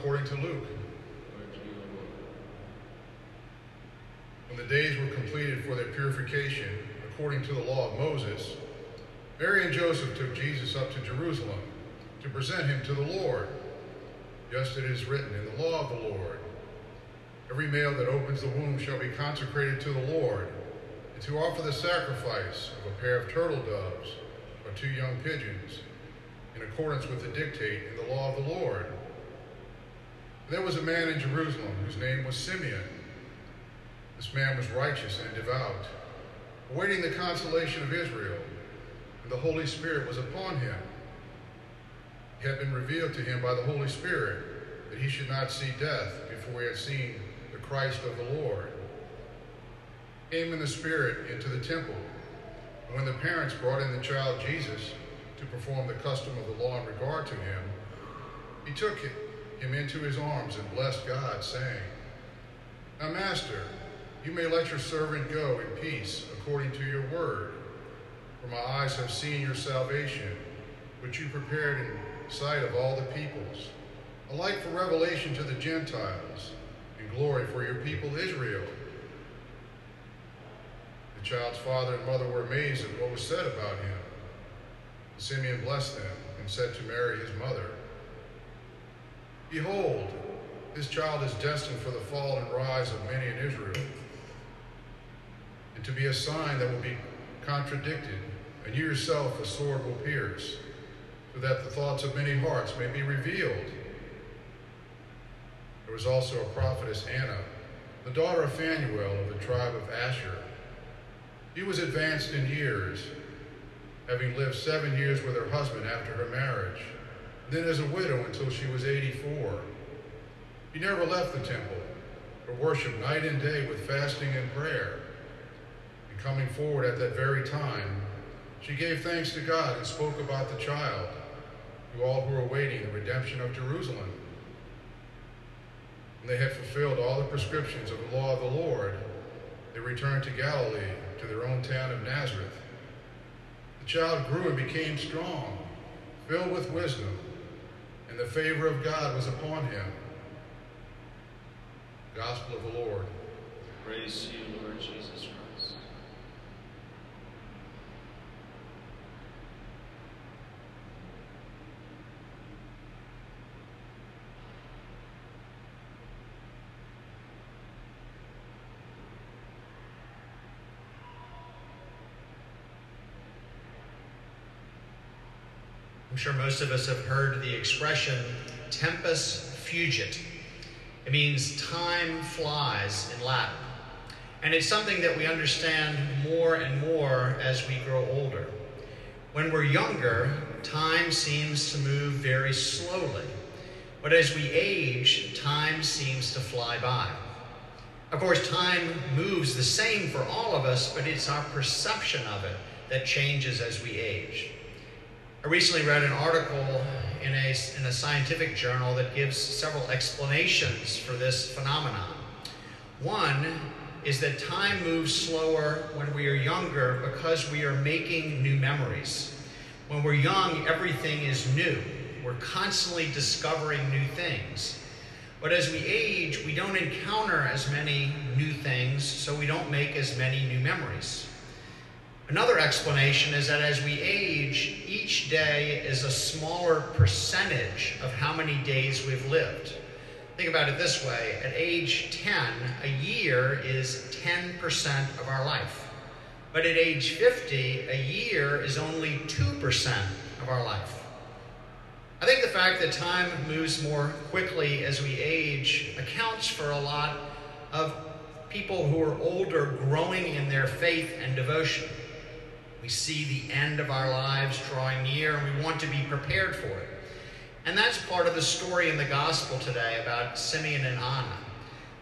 according to Luke. When the days were completed for their purification, according to the law of Moses, Mary and Joseph took Jesus up to Jerusalem to present him to the Lord, just as it is written in the law of the Lord. Every male that opens the womb shall be consecrated to the Lord, and to offer the sacrifice of a pair of turtle doves or two young pigeons, in accordance with the dictate in the law of the Lord. There was a man in Jerusalem whose name was Simeon. This man was righteous and devout, awaiting the consolation of Israel, and the Holy Spirit was upon him. It had been revealed to him by the Holy Spirit that he should not see death before he had seen the Christ of the Lord. Came in the Spirit into the temple, and when the parents brought in the child Jesus to perform the custom of the law in regard to him, he took him into his arms and blessed God, saying, Now, Master, you may let your servant go in peace according to your word. For my eyes have seen your salvation, which you prepared in sight of all the peoples, a light for revelation to the Gentiles, and glory for your people Israel. The child's father and mother were amazed at what was said about him. Simeon blessed them and said to Mary, his mother, Behold, this child is destined for the fall and rise of many in Israel, and to be a sign that will be contradicted, and you yourself a sword will pierce, so that the thoughts of many hearts may be revealed. There was also a prophetess Anna, the daughter of Phanuel of the tribe of Asher. She was advanced in years, having lived seven years with her husband after her marriage, then as a widow until she was 84. He never left the temple, but worshiped night and day with fasting and prayer. And coming forward at that very time, she gave thanks to God and spoke about the child to all who were awaiting the redemption of Jerusalem. When they had fulfilled all the prescriptions of the law of the Lord, they returned to Galilee, to their own town of Nazareth. The child grew and became strong, filled with wisdom, the favor of God was upon him. Gospel of the Lord. Praise to you, Lord Jesus Christ. I'm sure most of us have heard the expression tempus fugit. It means time flies in Latin. And it's something that we understand more and more as we grow older. When we're younger, time seems to move very slowly. But as we age, time seems to fly by. Of course, time moves the same for all of us, but it's our perception of it that changes as we age. I recently read an article in a, in a scientific journal that gives several explanations for this phenomenon. One is that time moves slower when we are younger because we are making new memories. When we're young, everything is new. We're constantly discovering new things. But as we age, we don't encounter as many new things, so we don't make as many new memories. Another explanation is that as we age, each day is a smaller percentage of how many days we've lived. Think about it this way at age 10, a year is 10% of our life. But at age 50, a year is only 2% of our life. I think the fact that time moves more quickly as we age accounts for a lot of people who are older growing in their faith and devotion. We see the end of our lives drawing near and we want to be prepared for it. And that's part of the story in the gospel today about Simeon and Anna.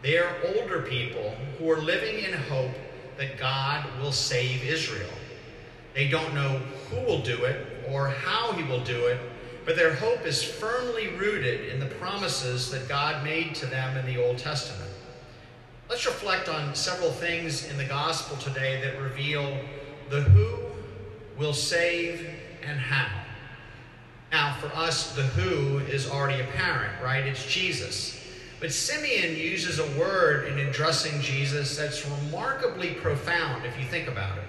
They are older people who are living in hope that God will save Israel. They don't know who will do it or how he will do it, but their hope is firmly rooted in the promises that God made to them in the Old Testament. Let's reflect on several things in the gospel today that reveal the who will save and how. Now, for us, the who is already apparent, right? It's Jesus. But Simeon uses a word in addressing Jesus that's remarkably profound if you think about it.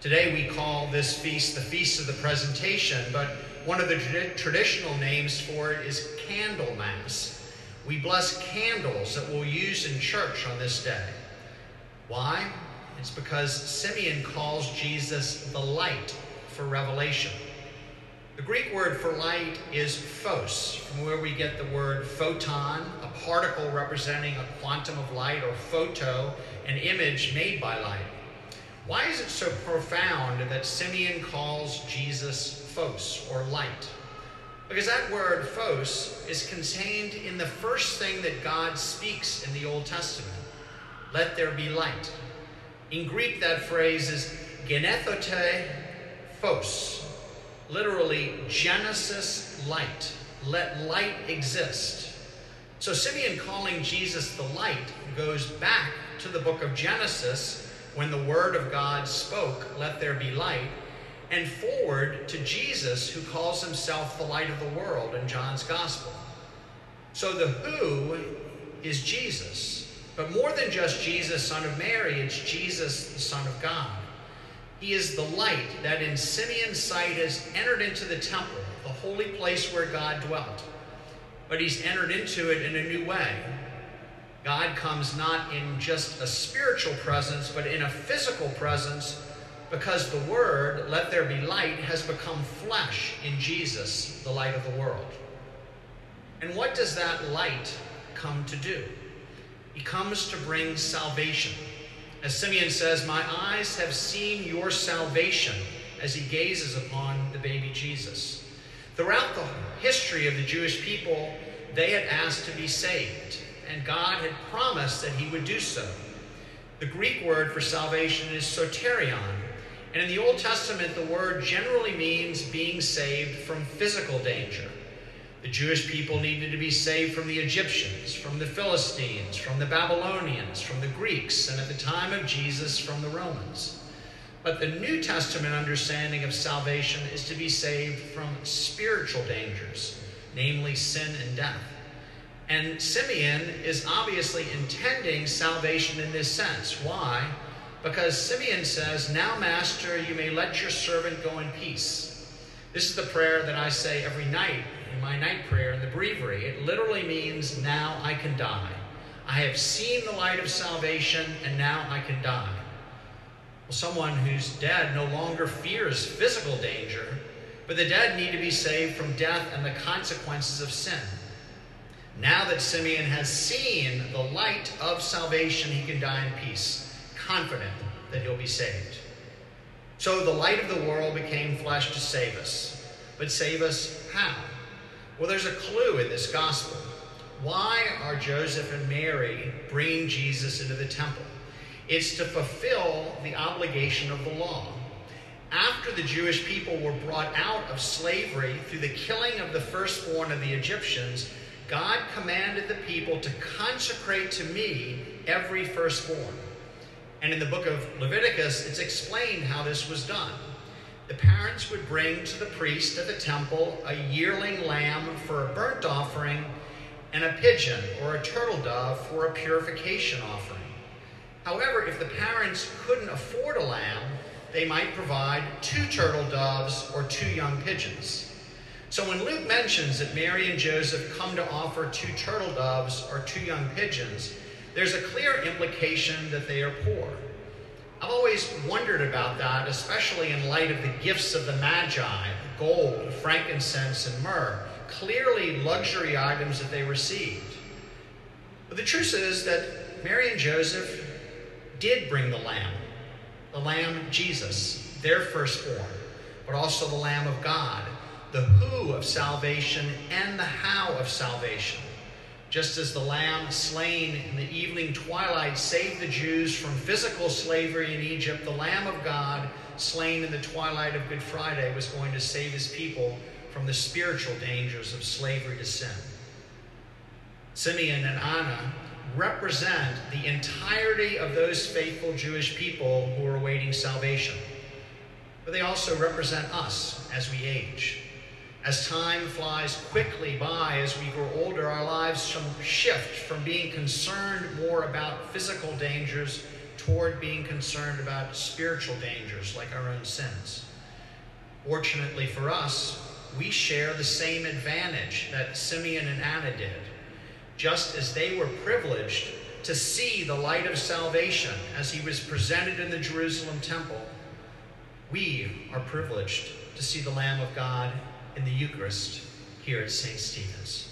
Today we call this feast the Feast of the Presentation, but one of the tra- traditional names for it is Candlemas. We bless candles that we'll use in church on this day. Why? It's because Simeon calls Jesus the light for revelation. The Greek word for light is phos, from where we get the word photon, a particle representing a quantum of light, or photo, an image made by light. Why is it so profound that Simeon calls Jesus phos, or light? Because that word phos is contained in the first thing that God speaks in the Old Testament let there be light. In Greek, that phrase is genethote phos, literally Genesis light. Let light exist. So Simeon calling Jesus the light goes back to the book of Genesis when the word of God spoke, let there be light, and forward to Jesus who calls himself the light of the world in John's gospel. So the who is Jesus. But more than just Jesus, son of Mary, it's Jesus, the Son of God. He is the light that in Simeon's sight has entered into the temple, the holy place where God dwelt. But he's entered into it in a new way. God comes not in just a spiritual presence, but in a physical presence, because the Word, let there be light, has become flesh in Jesus, the light of the world. And what does that light come to do? He comes to bring salvation. As Simeon says, My eyes have seen your salvation as he gazes upon the baby Jesus. Throughout the history of the Jewish people, they had asked to be saved, and God had promised that he would do so. The Greek word for salvation is soterion, and in the Old Testament, the word generally means being saved from physical danger. The Jewish people needed to be saved from the Egyptians, from the Philistines, from the Babylonians, from the Greeks, and at the time of Jesus, from the Romans. But the New Testament understanding of salvation is to be saved from spiritual dangers, namely sin and death. And Simeon is obviously intending salvation in this sense. Why? Because Simeon says, Now, Master, you may let your servant go in peace. This is the prayer that I say every night in my night prayer in the breviary. It literally means, Now I can die. I have seen the light of salvation, and now I can die. Well, someone who's dead no longer fears physical danger, but the dead need to be saved from death and the consequences of sin. Now that Simeon has seen the light of salvation, he can die in peace, confident that he'll be saved. So the light of the world became flesh to save us. But save us how? Well, there's a clue in this gospel. Why are Joseph and Mary bringing Jesus into the temple? It's to fulfill the obligation of the law. After the Jewish people were brought out of slavery through the killing of the firstborn of the Egyptians, God commanded the people to consecrate to me every firstborn. And in the book of Leviticus, it's explained how this was done. The parents would bring to the priest at the temple a yearling lamb for a burnt offering and a pigeon or a turtle dove for a purification offering. However, if the parents couldn't afford a lamb, they might provide two turtle doves or two young pigeons. So when Luke mentions that Mary and Joseph come to offer two turtle doves or two young pigeons, there's a clear implication that they are poor. I've always wondered about that, especially in light of the gifts of the Magi gold, frankincense, and myrrh, clearly luxury items that they received. But the truth is that Mary and Joseph did bring the lamb, the lamb Jesus, their firstborn, but also the Lamb of God, the who of salvation and the how of salvation. Just as the lamb slain in the evening twilight saved the Jews from physical slavery in Egypt, the Lamb of God, slain in the twilight of Good Friday, was going to save his people from the spiritual dangers of slavery to sin. Simeon and Anna represent the entirety of those faithful Jewish people who are awaiting salvation. But they also represent us as we age. As time flies quickly by as we grow older, our lives shift from being concerned more about physical dangers toward being concerned about spiritual dangers like our own sins. Fortunately for us, we share the same advantage that Simeon and Anna did. Just as they were privileged to see the light of salvation as he was presented in the Jerusalem temple, we are privileged to see the Lamb of God in the Eucharist here at St. Stephen's.